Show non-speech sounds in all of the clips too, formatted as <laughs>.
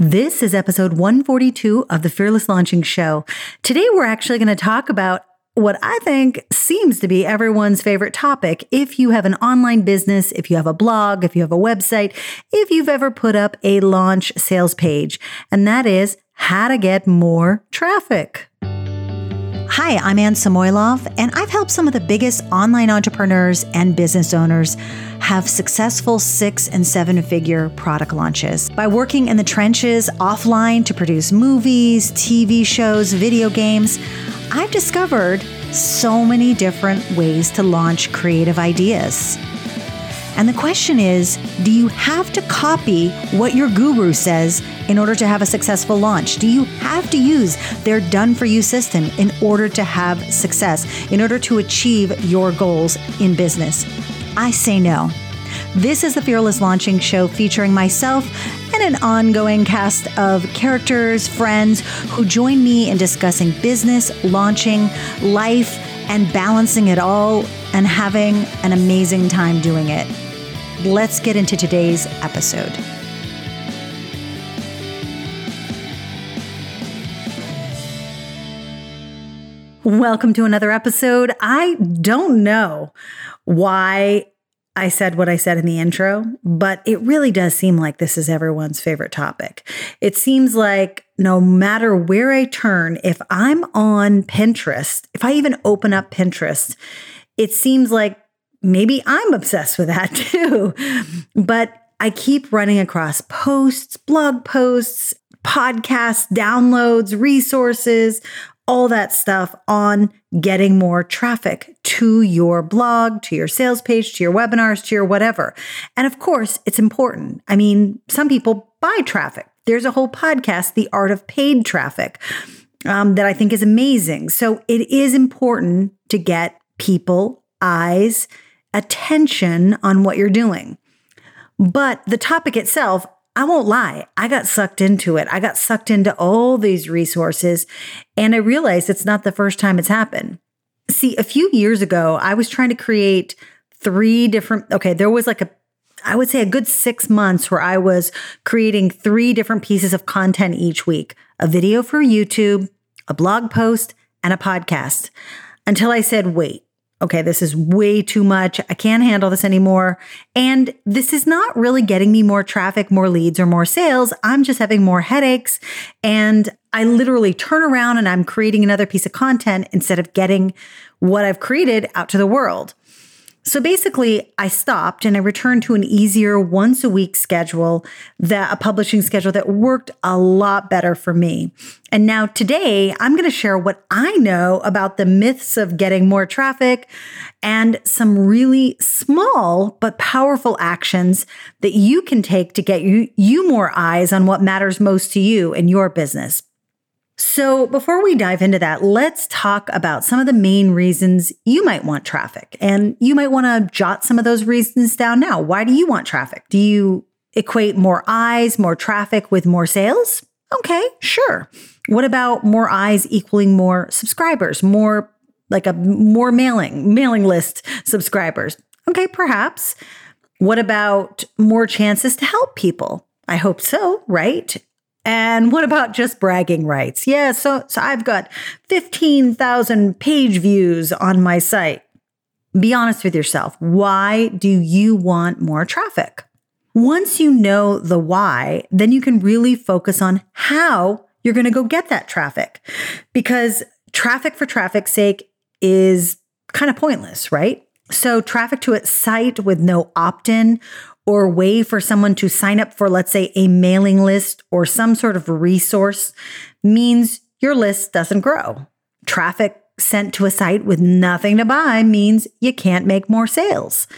This is episode 142 of the Fearless Launching Show. Today, we're actually going to talk about what I think seems to be everyone's favorite topic. If you have an online business, if you have a blog, if you have a website, if you've ever put up a launch sales page, and that is how to get more traffic. Hi, I'm Anne Samoilov, and I've helped some of the biggest online entrepreneurs and business owners have successful six and seven figure product launches by working in the trenches offline to produce movies, TV shows, video games. I've discovered so many different ways to launch creative ideas. And the question is do you have to copy what your guru says in order to have a successful launch? Do you have to use their done for you system in order to have success, in order to achieve your goals in business? I say no. This is the Fearless Launching Show featuring myself and an ongoing cast of characters, friends who join me in discussing business, launching, life, and balancing it all and having an amazing time doing it. Let's get into today's episode. Welcome to another episode. I don't know why I said what I said in the intro, but it really does seem like this is everyone's favorite topic. It seems like no matter where I turn, if I'm on Pinterest, if I even open up Pinterest, it seems like maybe I'm obsessed with that <laughs> too. But I keep running across posts, blog posts, podcasts, downloads, resources, all that stuff on getting more traffic to your blog, to your sales page, to your webinars, to your whatever. And of course, it's important. I mean, some people buy traffic. There's a whole podcast, The Art of Paid Traffic, um, that I think is amazing. So it is important to get people, eyes, attention on what you're doing. But the topic itself, I won't lie, I got sucked into it. I got sucked into all these resources, and I realized it's not the first time it's happened. See, a few years ago, I was trying to create three different, okay, there was like a I would say a good six months where I was creating three different pieces of content each week a video for YouTube, a blog post, and a podcast until I said, wait, okay, this is way too much. I can't handle this anymore. And this is not really getting me more traffic, more leads, or more sales. I'm just having more headaches. And I literally turn around and I'm creating another piece of content instead of getting what I've created out to the world. So basically, I stopped and I returned to an easier once a week schedule, that a publishing schedule that worked a lot better for me. And now today, I'm going to share what I know about the myths of getting more traffic and some really small but powerful actions that you can take to get you, you more eyes on what matters most to you in your business. So, before we dive into that, let's talk about some of the main reasons you might want traffic. And you might want to jot some of those reasons down now. Why do you want traffic? Do you equate more eyes, more traffic with more sales? Okay, sure. What about more eyes equaling more subscribers, more like a more mailing, mailing list subscribers? Okay, perhaps. What about more chances to help people? I hope so, right? And what about just bragging rights? Yeah, so, so I've got 15,000 page views on my site. Be honest with yourself. Why do you want more traffic? Once you know the why, then you can really focus on how you're going to go get that traffic. Because traffic for traffic's sake is kind of pointless, right? So, traffic to a site with no opt in or way for someone to sign up for, let's say, a mailing list or some sort of resource means your list doesn't grow. Traffic sent to a site with nothing to buy means you can't make more sales.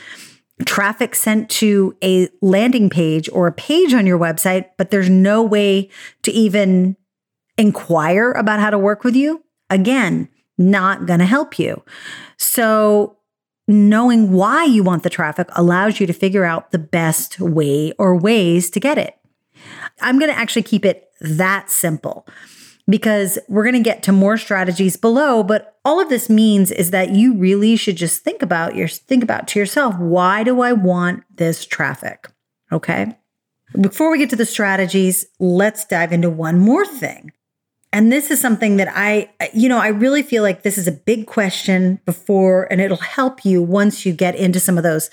Traffic sent to a landing page or a page on your website, but there's no way to even inquire about how to work with you. Again, not going to help you. So knowing why you want the traffic allows you to figure out the best way or ways to get it. I'm going to actually keep it that simple because we're going to get to more strategies below, but all of this means is that you really should just think about your think about to yourself, why do I want this traffic? Okay? Before we get to the strategies, let's dive into one more thing. And this is something that I, you know, I really feel like this is a big question before, and it'll help you once you get into some of those,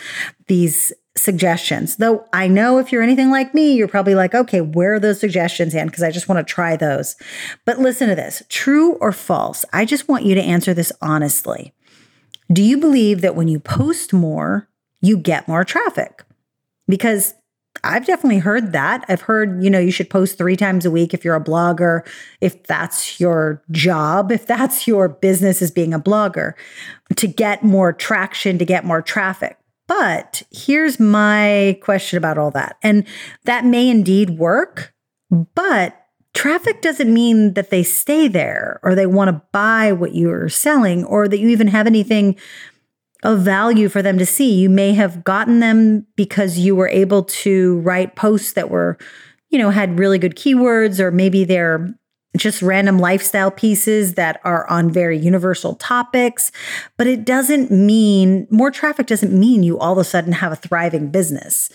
these suggestions. Though I know if you're anything like me, you're probably like, okay, where are those suggestions in? Because I just want to try those. But listen to this true or false? I just want you to answer this honestly. Do you believe that when you post more, you get more traffic? Because I've definitely heard that. I've heard, you know, you should post three times a week if you're a blogger, if that's your job, if that's your business as being a blogger, to get more traction, to get more traffic. But here's my question about all that. And that may indeed work, but traffic doesn't mean that they stay there or they want to buy what you're selling or that you even have anything of value for them to see. You may have gotten them because you were able to write posts that were, you know, had really good keywords, or maybe they're just random lifestyle pieces that are on very universal topics. But it doesn't mean more traffic doesn't mean you all of a sudden have a thriving business.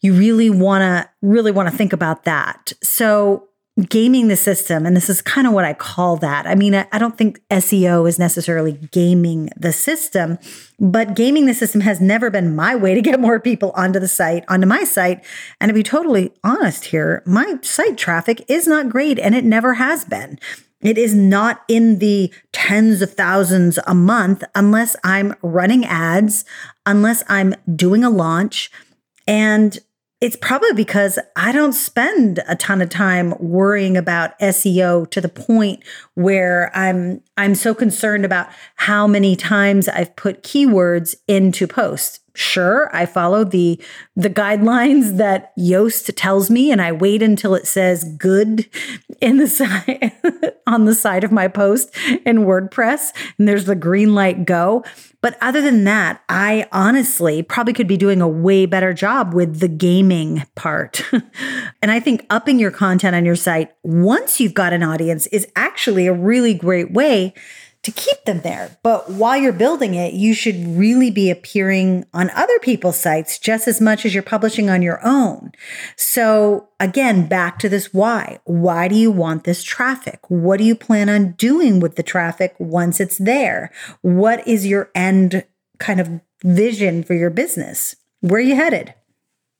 You really want to really want to think about that. So gaming the system. And this is kind of what I call that. I mean, I, I, don't think SEO is necessarily gaming the system, but gaming the system has never been my way to get more people onto the site, onto my site. And to be totally honest here, my site traffic is not great and it never has been. It is not in the tens of thousands a month unless I'm running ads, unless I'm doing a launch. And it's probably because I don't spend a ton of time worrying about SEO to the point where I'm I'm so concerned about how many times I've put keywords into posts. Sure, I follow the the guidelines that Yoast tells me and I wait until it says good in the <laughs> side on the side of my post in WordPress and there's the green light go. But other than that, I honestly probably could be doing a way better job with the gaming part. <laughs> and I think upping your content on your site once you've got an audience is actually a really great way to keep them there. But while you're building it, you should really be appearing on other people's sites just as much as you're publishing on your own. So, again, back to this why. Why do you want this traffic? What do you plan on doing with the traffic once it's there? What is your end kind of vision for your business? Where are you headed?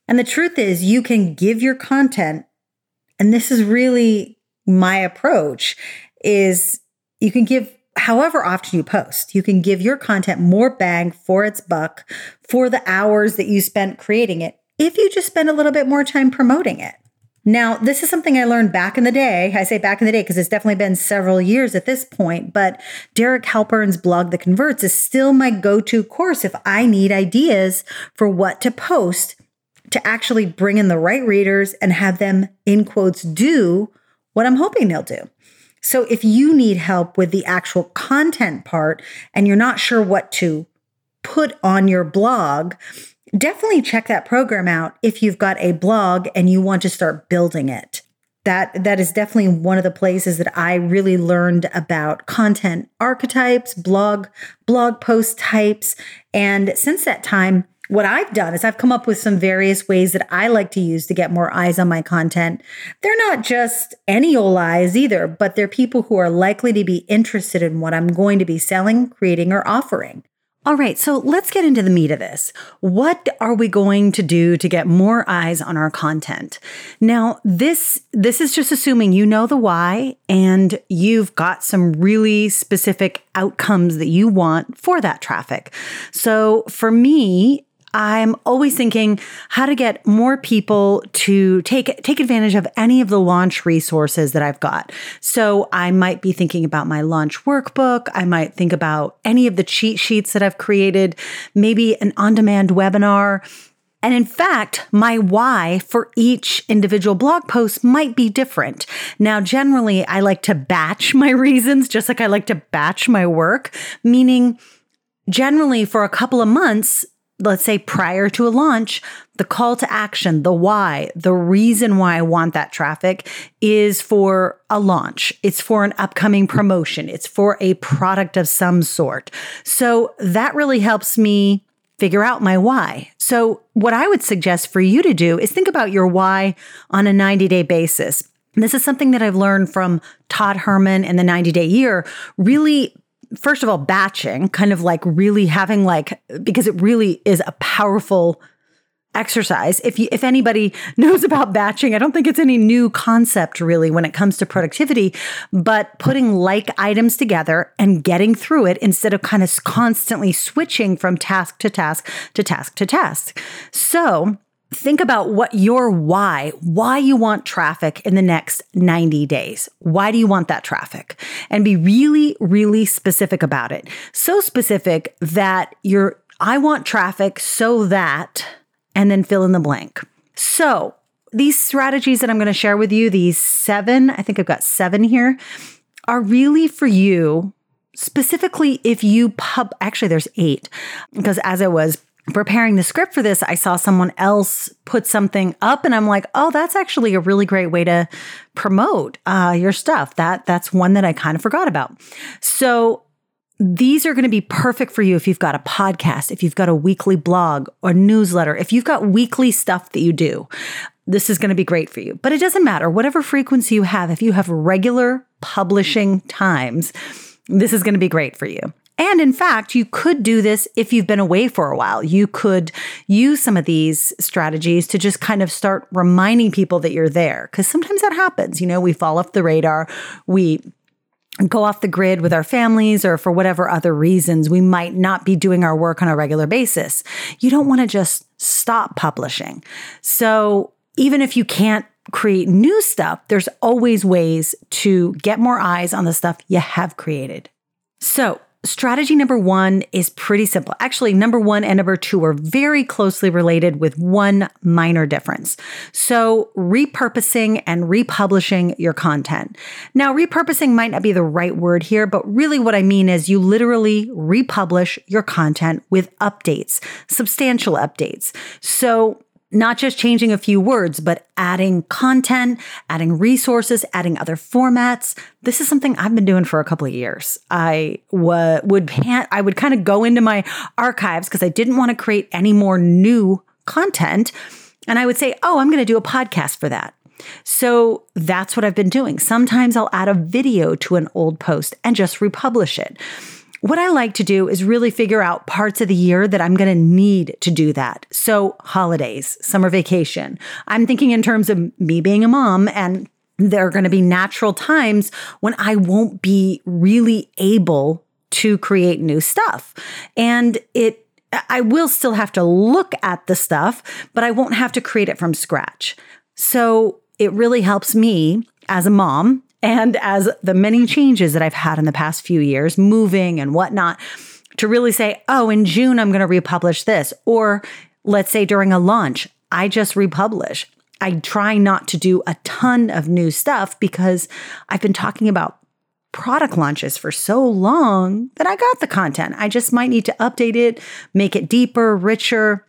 And the truth is, you can give your content, and this is really my approach is you can give however often you post. You can give your content more bang for its buck for the hours that you spent creating it if you just spend a little bit more time promoting it. Now, this is something I learned back in the day. I say back in the day because it's definitely been several years at this point, but Derek Halpern's blog, That Converts, is still my go to course if I need ideas for what to post to actually bring in the right readers and have them, in quotes, do what I'm hoping they'll do. So if you need help with the actual content part and you're not sure what to put on your blog, definitely check that program out if you've got a blog and you want to start building it. That that is definitely one of the places that I really learned about content archetypes, blog blog post types, and since that time what I've done is I've come up with some various ways that I like to use to get more eyes on my content. They're not just any old eyes either, but they're people who are likely to be interested in what I'm going to be selling, creating, or offering. All right, so let's get into the meat of this. What are we going to do to get more eyes on our content? Now, this this is just assuming you know the why and you've got some really specific outcomes that you want for that traffic. So, for me, I'm always thinking how to get more people to take take advantage of any of the launch resources that I've got. So I might be thinking about my launch workbook, I might think about any of the cheat sheets that I've created, maybe an on-demand webinar. And in fact, my why for each individual blog post might be different. Now, generally, I like to batch my <laughs> reasons, just like I like to batch my work, meaning generally for a couple of months, let's say prior to a launch, the call to action, the why, the reason why I want that traffic is for a launch. It's for an upcoming promotion. It's for a product of some sort. So that really helps me figure out my why. So, what I would suggest for you to do is think about your why on a 90 day basis. And this is something that I've learned from Todd Herman in the 90 day year, really first of all batching kind of like really having like because it really is a powerful exercise. If you, if anybody <laughs> knows about batching, I don't think it's any new concept really when it comes to productivity, but putting like items together and getting through it instead of kind of constantly switching from task to task to task to task. So, think about what your why, why you want traffic in the next 90 days. Why do you want that traffic? And be really, really specific about it. So specific that you're, I want traffic so that and then fill in the blank. So, these strategies that I'm going to share with you, these seven, I think I've got seven here, are really for you specifically if you pub actually there's eight because as I was preparing the script for this, I saw someone else put something up, and I'm like, "Oh, that's actually a really great way to promote uh, your stuff." That that's one that I kind of forgot about. So these are going to be perfect for you if you've got a podcast, if you've got a weekly blog or newsletter, if you've got weekly stuff that you do. This is going to be great for you. But it doesn't matter, whatever frequency you have, if you have regular publishing times, this is going to be great for you. And in fact, you could do this if you've been away for a while. You could use some of these strategies to just kind of start reminding people that you're there. Because sometimes that happens. You know, we fall off the radar. We go off the grid with our families or for whatever other reasons we might not be doing our work on a regular basis. You don't want to just stop publishing. So even if you can't create new stuff, there's always ways to get more eyes on the stuff you have created. So Strategy number one is pretty simple. Actually, number one and number two are very closely related with one minor difference. So, repurposing and republishing your content. Now, repurposing might not be the right word here, but really what I mean is you literally republish your content with updates, substantial updates. So, not just changing a few words, but adding content, adding resources, adding other formats. This is something I've been doing for a couple of years. I w- would I would kind of go into my archives because I didn't want to create any more new content, and I would say, "Oh, I'm going to do a podcast for that." So that's what I've been doing. Sometimes I'll add a video to an old post and just republish it. What I like to do is really figure out parts of the year that I'm going to need to do that. So, holidays, summer vacation. I'm thinking in terms of me being a mom and there are going to be natural times when I won't be really able to create new stuff. And it I will still have to look at the stuff, but I won't have to create it from scratch. So, it really helps me as a mom and as the many changes that I've had in the past few years, moving and whatnot, to really say, oh, in June, I'm going to republish this. Or let's say during a launch, I just republish. I try not to do a ton of new stuff because I've been talking about product launches for so long that I got the content. I just might need to update it, make it deeper, richer,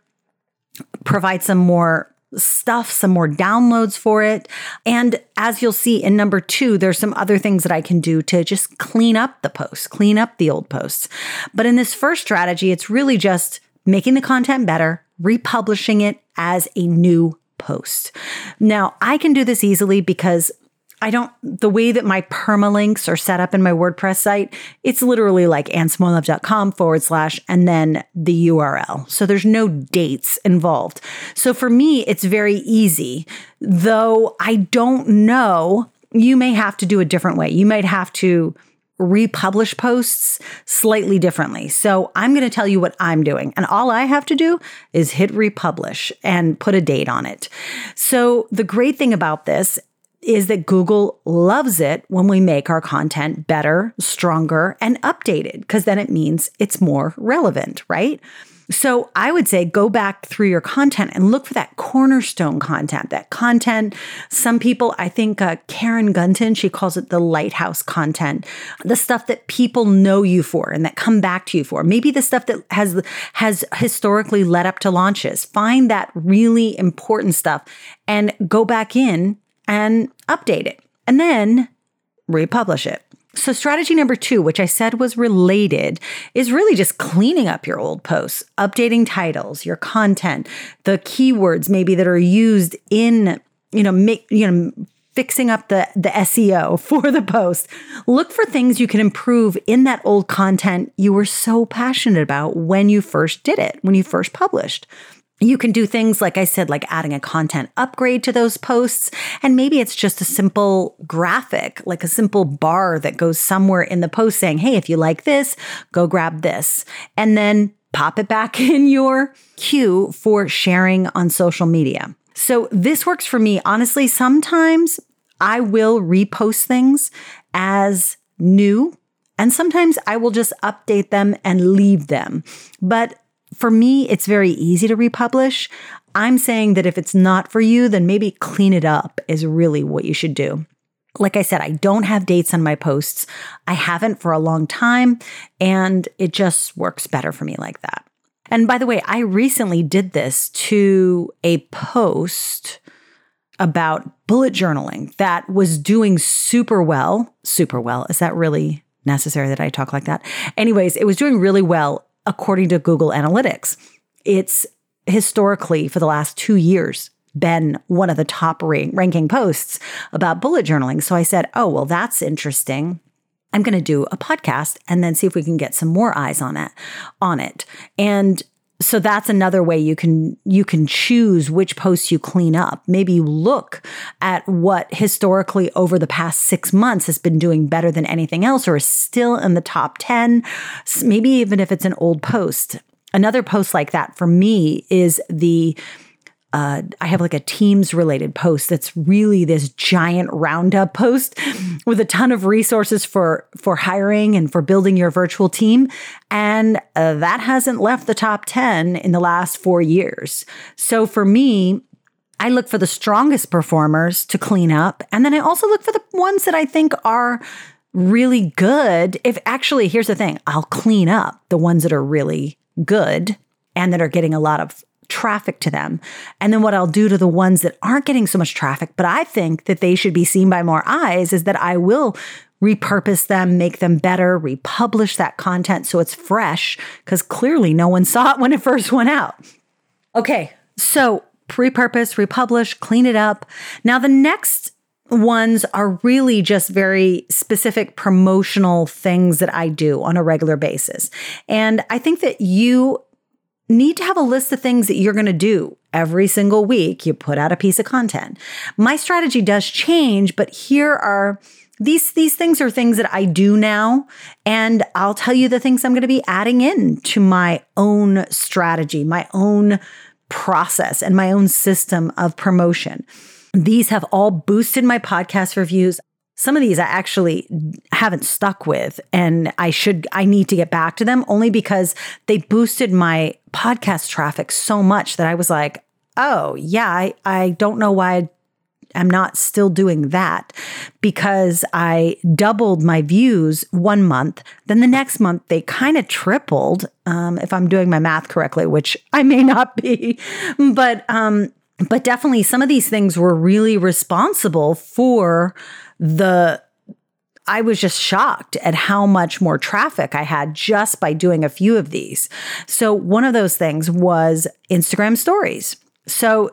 provide some more stuff, some more downloads for it. And as you'll see in number two, there's some other things that I can do to just clean up the posts, clean up the old posts. But in this first strategy, it's really just making the content better, republishing it as a new post. Now, I can do this easily because I don't, the way that my permalinks are set up in my WordPress site, it's literally like annesamoilov.com forward slash and then the URL. So there's no dates involved. So for me, it's very easy, though I don't know. You may have to do a different way. You might have to republish posts slightly differently. So I'm going to tell you what I'm doing. And all I have to do is hit republish and put a date on it. So the great thing about this is that Google loves it when we make our content better, stronger, and updated, because then it means it's more relevant, right? So I would say go back through your content and look for that cornerstone content, that content. Some people, I think uh, Karen Gunton, she calls it the lighthouse content, the stuff that people know you for and that come back to you for. Maybe the stuff that has has historically led up to launches. Find that really important stuff and go back in and update it and then republish it. So, strategy number two, which I said was related, is really just cleaning up your old posts, updating titles, your content, the keywords maybe that are used in, you know, make, you know, fixing up the, the SEO <laughs> for the post. Look for things you can improve in that old content you were so passionate about when you first did it, when you first published. You can do things, like I said, like adding a content upgrade to those posts. And maybe it's just a simple graphic, like a simple bar that goes somewhere in the post saying, hey, if you like this, go grab this. And then pop it back <laughs> in your queue for sharing on social media. So this works for me. Honestly, sometimes I will repost things as new and sometimes I will just update them and leave them. But for me, it's very easy to republish. I'm saying that if it's not for you, then maybe clean it up is really what you should do. Like I said, I don't have dates on my posts. I haven't for a long time, and it just works better for me like that. And by the way, I recently did this to a post about bullet journaling that was doing super well. Super well. Is that really necessary that I talk like that? Anyways, it was doing really well according to Google Analytics. It's historically, for the last two years, been one of the top ranking posts about bullet journaling. So I said, oh, well, that's interesting. I'm going to do a podcast and then see if we can get some more eyes on it on it. And so that's another way you can you can choose which posts you clean up. Maybe you look at what historically over the past 6 months has been doing better than anything else or is still in the top 10 maybe even if it's an old post. Another post like that for me is the uh, I have like a Teams related post that's really this giant roundup post with a ton of resources for for hiring and for building your virtual team, and uh, that hasn't left the top ten in the last four years. So for me, I look for the strongest performers to clean up, and then I also look for the ones that I think are really good. If actually, here's the thing, I'll clean up the ones that are really good and that are getting a lot of traffic to them. And then what I'll do to the ones that aren't getting so much traffic, but I think that they should be seen by more eyes, is that I will repurpose them, make them better, republish that content so it's fresh, because clearly no one <laughs> saw it when it first went out. Okay, so repurpose, republish, clean it up. Now, the next ones are really just very specific promotional things that I do on a regular basis. And I think that you need to have a list of things that you're going to do every single week. You put out a piece of content. My strategy does change, but here are these these things are things that I do now and I'll tell you the things I'm going to be adding in to my own strategy, my own process and my own system of promotion. These have all boosted my podcast reviews. Some of these I actually haven't stuck with and I should I need to get back to them only because they boosted my podcast traffic so much that I was like, "Oh, yeah, I I don't know why I'm not still doing that because I doubled my views one month. Then the next month, they kind of tripled, um, if I'm doing my math correctly, which I may not be. But um, but definitely some of these things were really responsible for the I was just shocked at how much more traffic I had just by doing a few of these. So, one of those things was Instagram stories. So,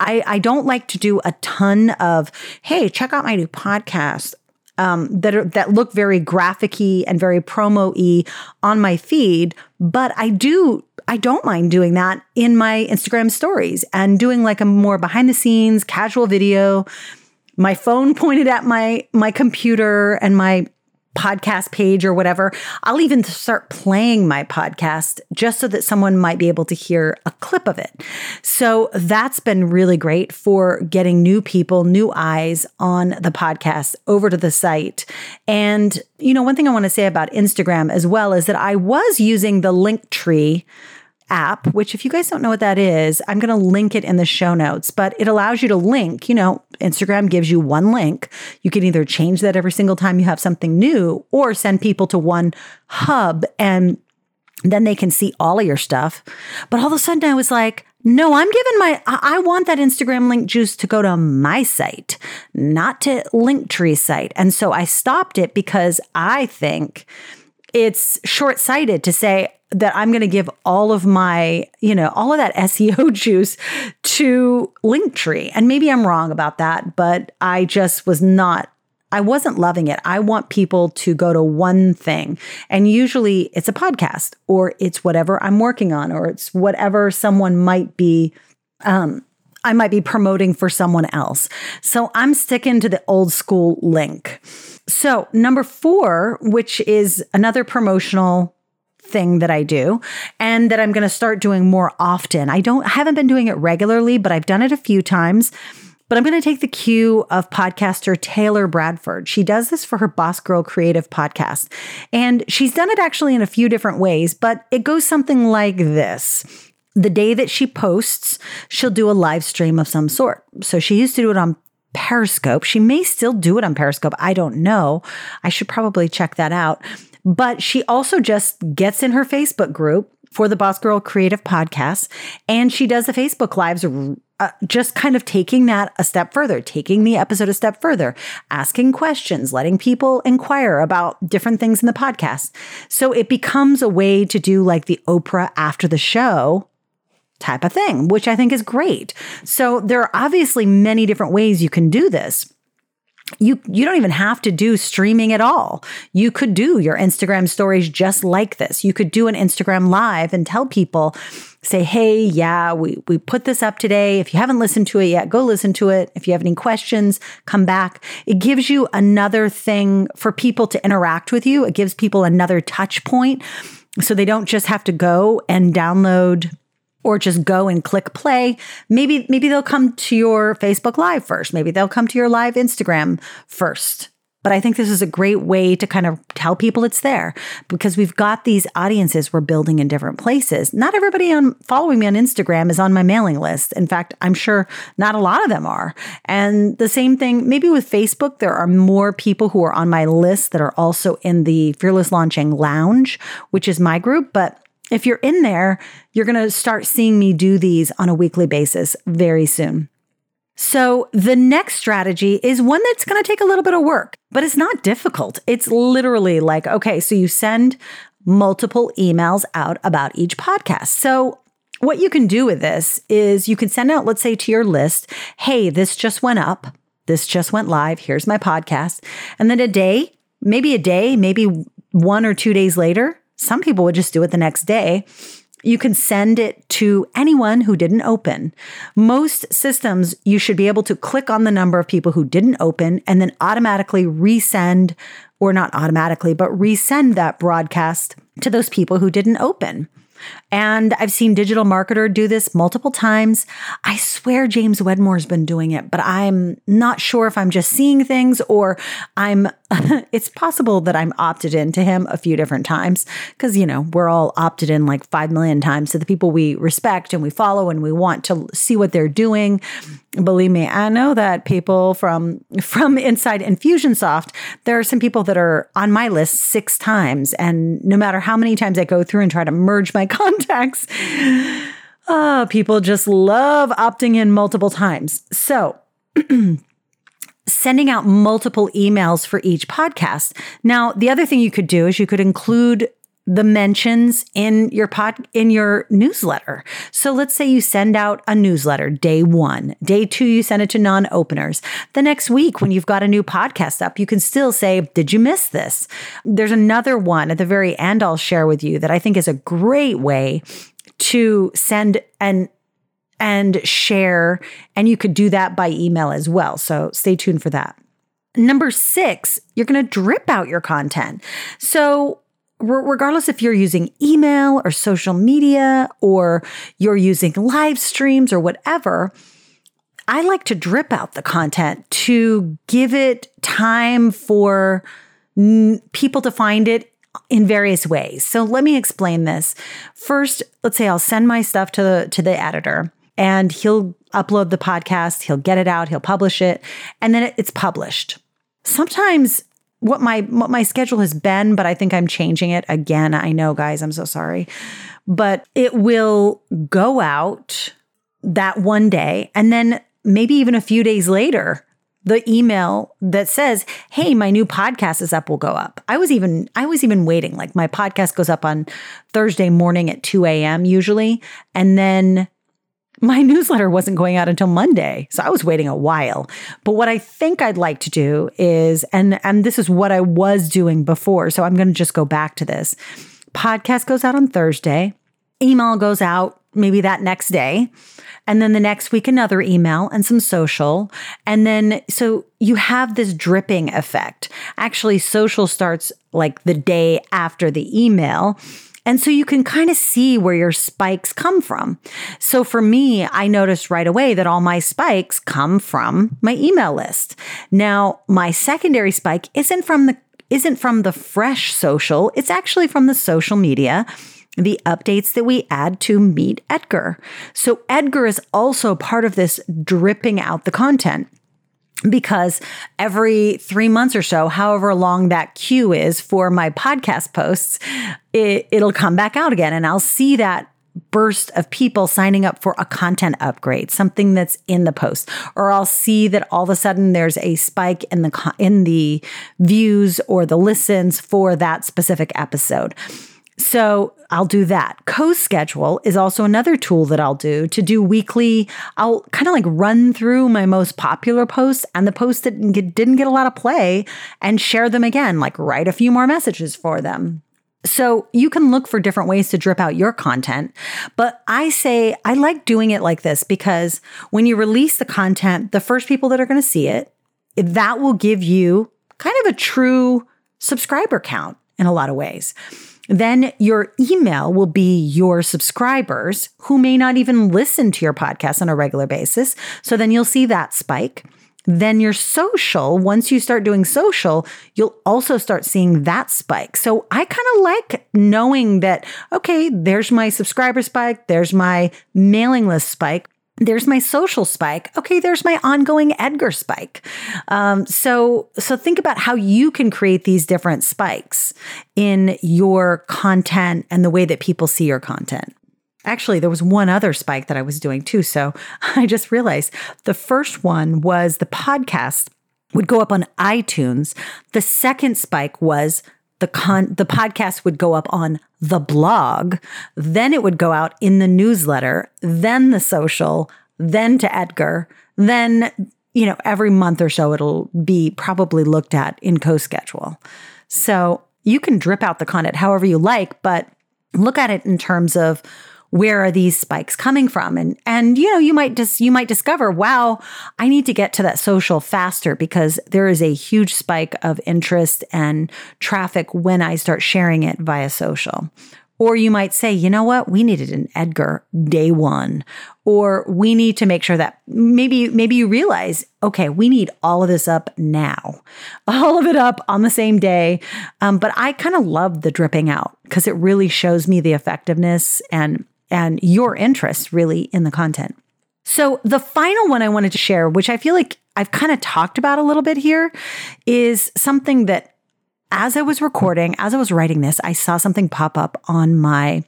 I, I don't like to do a ton of, hey, check out my new podcast. Um, that are, that look very graphicy and very promo y on my feed, but I do I don't mind doing that in my Instagram stories and doing like a more behind the scenes casual video my phone pointed at my my computer and my podcast page or whatever. I'll even start playing my podcast just so that someone might be able to hear a clip of it. So that's been really great for getting new people, new eyes on the podcast over to the site. And, you know, one thing I want to say about Instagram as well is that I was using the Linktree app, which, if you guys don't know what that is, I'm going to link it in the show notes, but it allows you to link. You know, Instagram gives you one link. You can either change that every single time you have something new or send people to one hub and then they can see all of your stuff. But all of a sudden, I was like, No, I'm giving my, I want that Instagram link juice to go to my site, not to Linktree site. And so I stopped it because I think it's short sighted to say, that I'm going to give all of my, you know, all of that <laughs> SEO juice to Linktree. And maybe I'm wrong about that, but I just was not I wasn't loving it. I want people to go to one thing. And usually it's a podcast or it's whatever I'm working on or it's whatever someone might be um, I might be promoting for someone else. So I'm sticking to the old school link. So, number 4, which is another promotional thing that I do and that I'm going to start doing more often. I don't haven't been doing it regularly, but I've done it a few times but I'm going to take the cue of podcaster Taylor Bradford. She does this for her Boss Girl Creative podcast. And she's done it actually in a few different ways, but it goes something like this. The day that she posts, she'll do a live stream of some sort. So she used to do it on Periscope. She may still do it on Periscope. I don't know. I should probably check that out. But she also just gets in her Facebook group for the Boss Girl Creative Podcast and she does the Facebook Lives uh, just kind of taking that a step further, taking the episode a step further, asking questions, letting people inquire about different things in the podcast. So it becomes a way to do like the Oprah after the show type of thing, which I think is great. So there are obviously many different ways you can do this you you don't even have to do streaming at all. You could do your Instagram stories just like this. You could do an Instagram live and tell people say, "Hey, yeah, we we put this up today. If you haven't listened to it yet, go listen to it. If you have any questions, come back." It gives you another thing for people to interact with you. It gives people another touch point so they don't just have to go and download or just go and click play. Maybe maybe they'll come to your Facebook Live first. Maybe they'll come to your live Instagram first. But I think this is a great way to kind of tell people it's there because we've got these audiences we're building in different places. Not everybody on following me on Instagram is on my mailing list. In fact, I'm sure not a lot of them are. And the same thing, maybe with Facebook, there are more people who are on my list that are also in the Fearless Launching Lounge, which is my group. But if you're in there, you're going to start seeing me do these on a weekly basis very soon. So, the next strategy is one that's going to take a little bit of work, but it's not difficult. It's literally like, okay, so you send multiple emails out about each podcast. So, what you can do with this is you can send out, let's say, to your list, hey, this just went up. This just went live. Here's my podcast. And then a day, maybe a day, maybe one or two days later, some people would just do it the next day. You can send it to anyone who didn't open. Most systems, you should be able to click on the number of people who didn't open and then automatically resend, or not automatically, but resend that broadcast to those people who didn't open. And I've seen Digital Marketer do this multiple times. I swear James Wedmore's been doing it, but I'm not sure if I'm just seeing things or I'm, <laughs> it's possible that I'm opted into him a few different times because, you know, we're all opted in like 5 million times to the people we respect and we follow and we want to see what they're doing. Believe me, I know that people from, from inside Infusionsoft, there are some people that are on my list six times. And no matter how many times I go through and try to merge my contacts. Oh, people just love opting in multiple times. So, <clears throat> sending out multiple emails for each podcast. Now, the other thing you could do is you could include the mentions in your pod in your newsletter. So let's say you send out a newsletter day 1. Day 2 you send it to non-openers. The next week when you've got a new podcast up, you can still say, "Did you miss this?" There's another one at the very end I'll share with you that I think is a great way to send and and share and you could do that by email as well. So stay tuned for that. Number 6, you're going to drip out your content. So regardless if you're using email or social media or you're using live streams or whatever, I like to drip out the content to give it time for people to find it in various ways. So let me explain this. First, let's say I'll send my stuff to the to the editor and he'll upload the podcast, he'll get it out, he'll publish it, and then it's published. Sometimes what my what my schedule has been, but I think I'm changing it again. I know, guys, I'm so sorry. But it will go out that one day. And then maybe even a few days later, the email that says, "Hey, my new podcast is up will go up." I was even I was even waiting. Like my podcast goes up on Thursday morning at 2 a.m. usually, and then my newsletter wasn't going out until Monday. So I was waiting a while. But what I think I'd like to do is, and and this is what I was doing before. So I'm going to just go back to this. Podcast goes out on Thursday. Email goes out maybe that next day. And then the next week, another email and some social. And then, so you have this dripping effect. Actually, social starts like the day after the email. And so you can kind of see where your spikes come from. So for me, I noticed right away that all my spikes come from my email list. Now, my secondary spike isn't from the isn't from the fresh social, it's actually from the social media the updates that we add to Meet Edgar. So, Edgar is also part of this dripping out the content because every three months or so, however long that queue is for my podcast posts, it, it'll come back out again. And I'll see that burst of people signing up for a content upgrade, something that's in the post, or I'll see that all of a sudden there's a spike in the in the views or the listens for that specific episode. So I'll do that. CoSchedule is also another tool that I'll do to do weekly. I'll kind of like run through my most popular posts and the posts that didn't get a lot of play and share them again, like write a few more messages for them. So you can look for different ways to drip out your content. But I say I like doing it like this because when you release the content, the first people that are going to see it, that will give you kind of a true subscriber count in a lot of ways. Then your email will be your subscribers who may not even listen to your podcast on a regular basis. So then you'll see that spike. Then your social, once you start doing social, you'll also start seeing that spike. So I kind of like knowing that, okay, there's my subscriber spike, there's my mailing list spike there's my social spike. Okay, there's my ongoing Edgar spike. Um, so, so think about how you can create these different spikes in your content and the way that people see your content. Actually, there was one other spike that I was doing too. So <laughs> I just realized the first one was the podcast would go up on iTunes. The second spike was the con the podcast would go up on the blog, then it would go out in the newsletter, then the social, then to Edgar, then you know every month or so it'll be probably looked at in CoSchedule. So you can drip out the content however you like, but look at it in terms of where are these spikes coming from and and you know you might just you might discover wow i need to get to that social faster because there is a huge spike of interest and traffic when i start sharing it via social or you might say, you know what, we needed an Edgar day one. Or we need to make sure that maybe, maybe you realize, okay, we need all of this up now, <laughs> all of it up on the same day. Um, but I kind of love the dripping out because it really shows me the effectiveness and and your interest really in the content. So, the final one I wanted to share, which I feel like I've kind of talked about a little bit here, is something that as I was recording, as I was writing this, I saw something pop up on my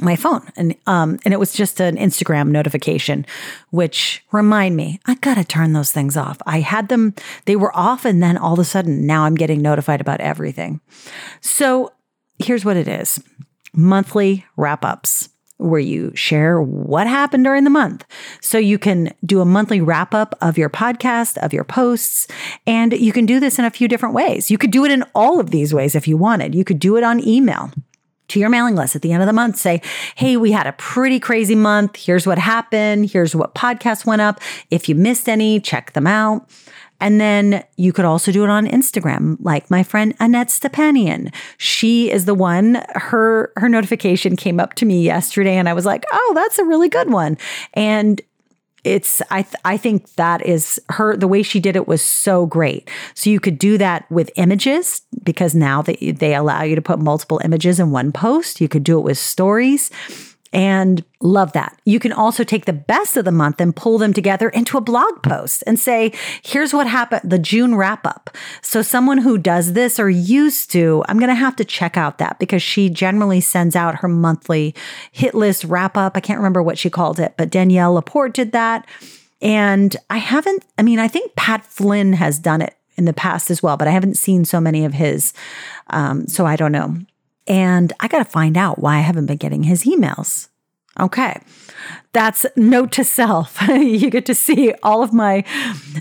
my phone and um and it was just an Instagram notification which remind me I got to turn those things off. I had them they were off and then all of a sudden now I'm getting notified about everything. So here's what it is. Monthly wrap-ups where you share what happened during the month. So you can do a monthly wrap up of your podcast, of your posts, and you can do this in a few different ways. You could do it in all of these ways if you wanted. You could do it on email to your mailing list at the end of the month. Say, hey, we had a pretty crazy month. Here's what happened. Here's what podcasts went up. If you missed any, check them out. And then you could also do it on Instagram, like my friend Annette Stepanian. She is the one, her her notification came up to me yesterday and I was like, "Oh, that's a really good one." And it's I th- I think that is her the way she did it was so great. So you could do that with images because now they they allow you to put multiple images in one post. You could do it with stories. And love that. You can also take the best of the month and pull them together into a blog post and say, here's what happened, the June wrap up. So, someone who does this or used to, I'm going to have to check out that because she generally sends out her monthly hit list wrap up. I can't remember what she called it, but Danielle LaPorte did that. And I haven't, I mean, I think Pat Flynn has done it in the past as well, but I haven't seen so many of his. Um, so I don't know. And I got to find out why I haven't been getting his emails. Okay. That's note to self. <laughs> you get to see all of my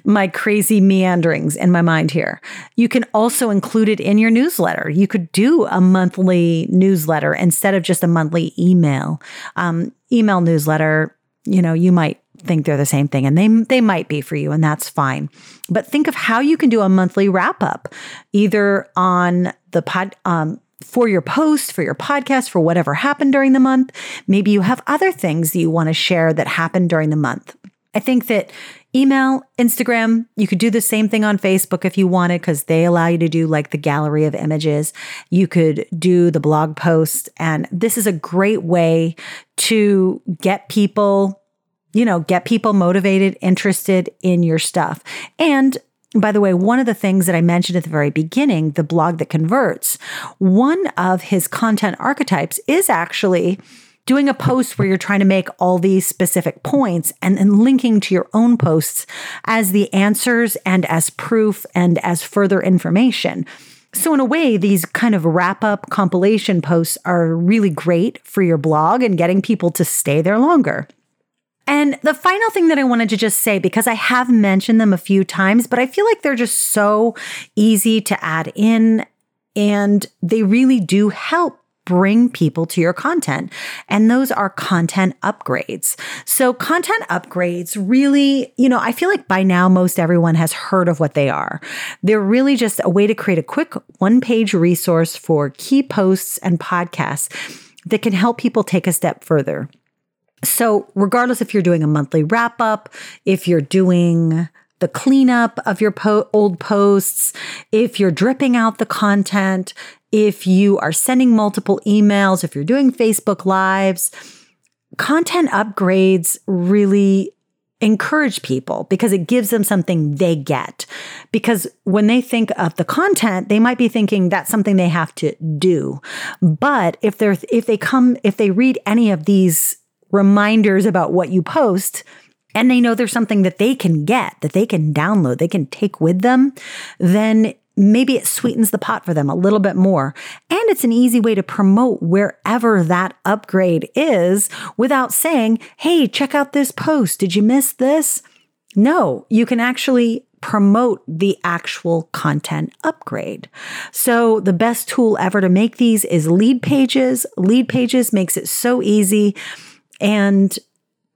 my crazy meanderings in my mind here. You can also include it in your newsletter. You could do a monthly newsletter instead of just a monthly email. Um, email newsletter, you know, you might think they're the same thing and they they might be for you and that's fine. But think of how you can do a monthly wrap up either on the pod um, for your post, for your podcast, for whatever happened during the month. Maybe you have other things that you want to share that happened during the month. I think that email, Instagram, you could do the same thing on Facebook if you wanted, because they allow you to do like the gallery of images. You could do the blog post. And this is a great way to get people, you know, get people motivated, interested in your stuff. And by the way, one of the things that I mentioned at the very beginning, the blog that converts, one of his content archetypes is actually doing a post where you're trying to make all these specific points and then linking to your own posts as the answers and as proof and as further information. So, in a way, these kind of wrap up compilation posts are really great for your blog and getting people to stay there longer. And the final thing that I wanted to just say, because I have mentioned them a few times, but I feel like they're just so easy to add in and they really do help bring people to your content. And those are content upgrades. So, content upgrades really, you know, I feel like by now most everyone has heard of what they are. They're really just a way to create a quick one page resource for key posts and podcasts that can help people take a step further. So, regardless if you're doing a monthly wrap up, if you're doing the cleanup of your po- old posts, if you're dripping out the content, if you are sending multiple emails, if you're doing Facebook Lives, content upgrades really encourage people because it gives them something they get. Because when they think of the content, they might be thinking that's something they have to do. But if they're if they come if they read any of these reminders about what you post, and they know there's something that they can get, that they can download, they can take with them, then maybe it sweetens the pot for them a little bit more. And it's an easy way to promote wherever that upgrade is without saying, hey, check out this post. Did you miss this? No, you can actually promote the actual content upgrade. So the best tool ever to make these is Leadpages. Lead pages makes it so easy. And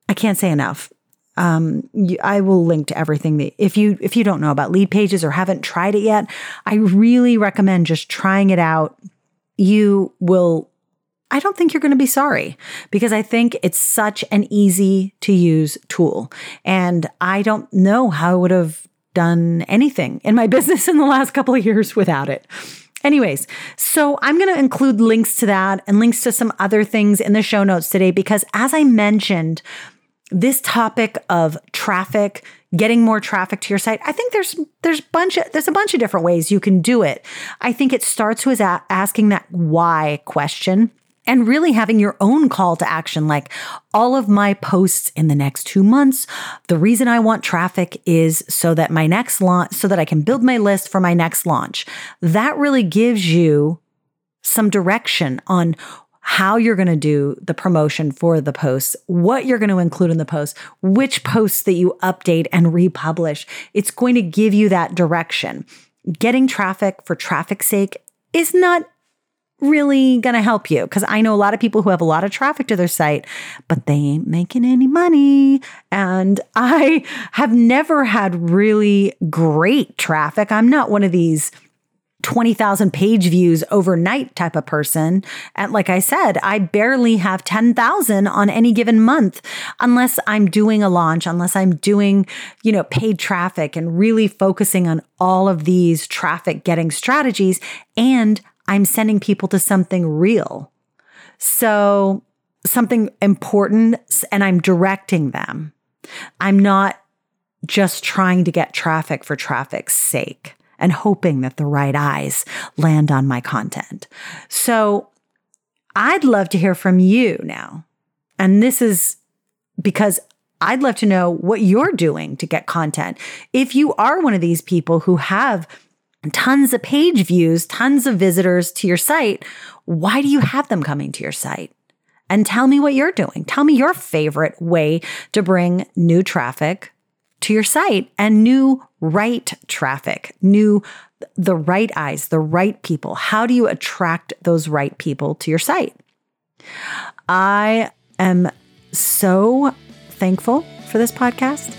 I can't say enough. Um, I will link to everything that if you if you don't know about Leadpages or haven't tried it yet, I really recommend just trying it out. You will I don't think you're going to be sorry because I think it's such an easy to use tool. And I don't know how I would have done anything in my <laughs> business in the last couple of years without it. Anyways, so I'm going to include links to that and links to some other things in the show notes today because as I mentioned, this topic of traffic, getting more traffic to your site, I think there's there's bunch of, there's a bunch of different ways you can do it. I think it starts with asking that why question and really having your own call to action like all of my posts in the next 2 months the reason I want traffic is so that my next launch so that I can build my list for my next launch that really gives you some direction on how you're going to do the promotion for the posts, what you're going to include in the post, which posts that you update and republish. It's going to give you that direction. Getting traffic for traffic's sake is not really going to help you because I know a lot of people who have a lot of traffic to their site, but they ain't making any money. And I have never had really great traffic. I'm not one of these 20,000 page views overnight type of person. And like I said, I barely have 10,000 on any given month unless I'm doing a launch, unless I'm doing, you know, paid traffic and really focusing on all of these traffic getting strategies and I'm sending people to something real. So something important and I'm directing them. I'm not just trying to get traffic for traffic's sake and hoping that the right eyes land on my content. So I'd love to hear from you now. And this is because I'd love to know what you're doing to get content. If you are one of these people who have tons of page views, tons of visitors to your site, why do you have them coming to your site? And tell me what you're doing. Tell me your favorite way to bring new traffic to your site and new right traffic, new the right eyes, the right people. How do you attract those right people to your site? I am so thankful for this podcast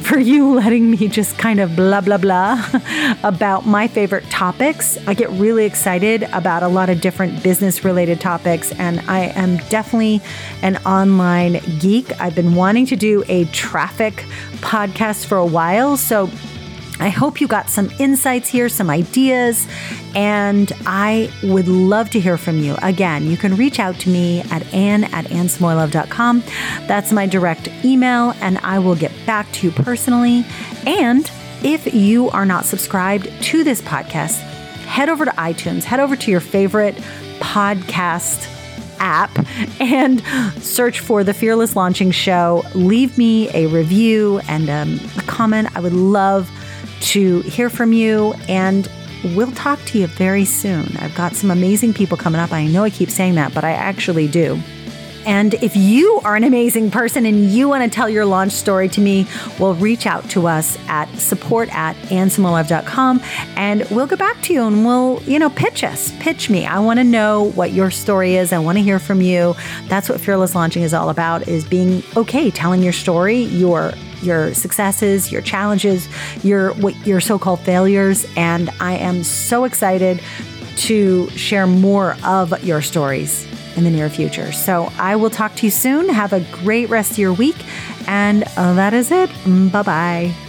for you letting me just kind of blah, blah, blah <laughs> about my favorite topics. I get really excited about a lot of different business related topics, and I am definitely an online geek. I've been wanting to do a traffic podcast for a while. So I hope you got some insights here, some ideas, and I would love to hear from you. Again, you can reach out to me at anne at annesamoilov.com. That's my direct email, and I will get back to you personally. And if you are not subscribed to this podcast, head over to iTunes, head over to your favorite podcast app <laughs> and search for the Fearless Launching Show. Leave me a review and um, a comment. I would love to hear from you and we'll talk to you very soon. I've got some amazing people coming up. I know I keep saying that, but I actually do. And if you are an amazing person and you want to tell your launch story to me, well, reach out to us at support at annesamoilov.com and we'll get back to you and we'll, you know, pitch us, pitch me. I want to know what your story is. I want to hear from you. That's what Fearless Launching is all about is being okay telling your story, your your successes, your challenges, your what your so-called failures and I am so excited to share more of your stories in the near future. So I will talk to you soon. Have a great rest of your week. And that is it. Bye bye.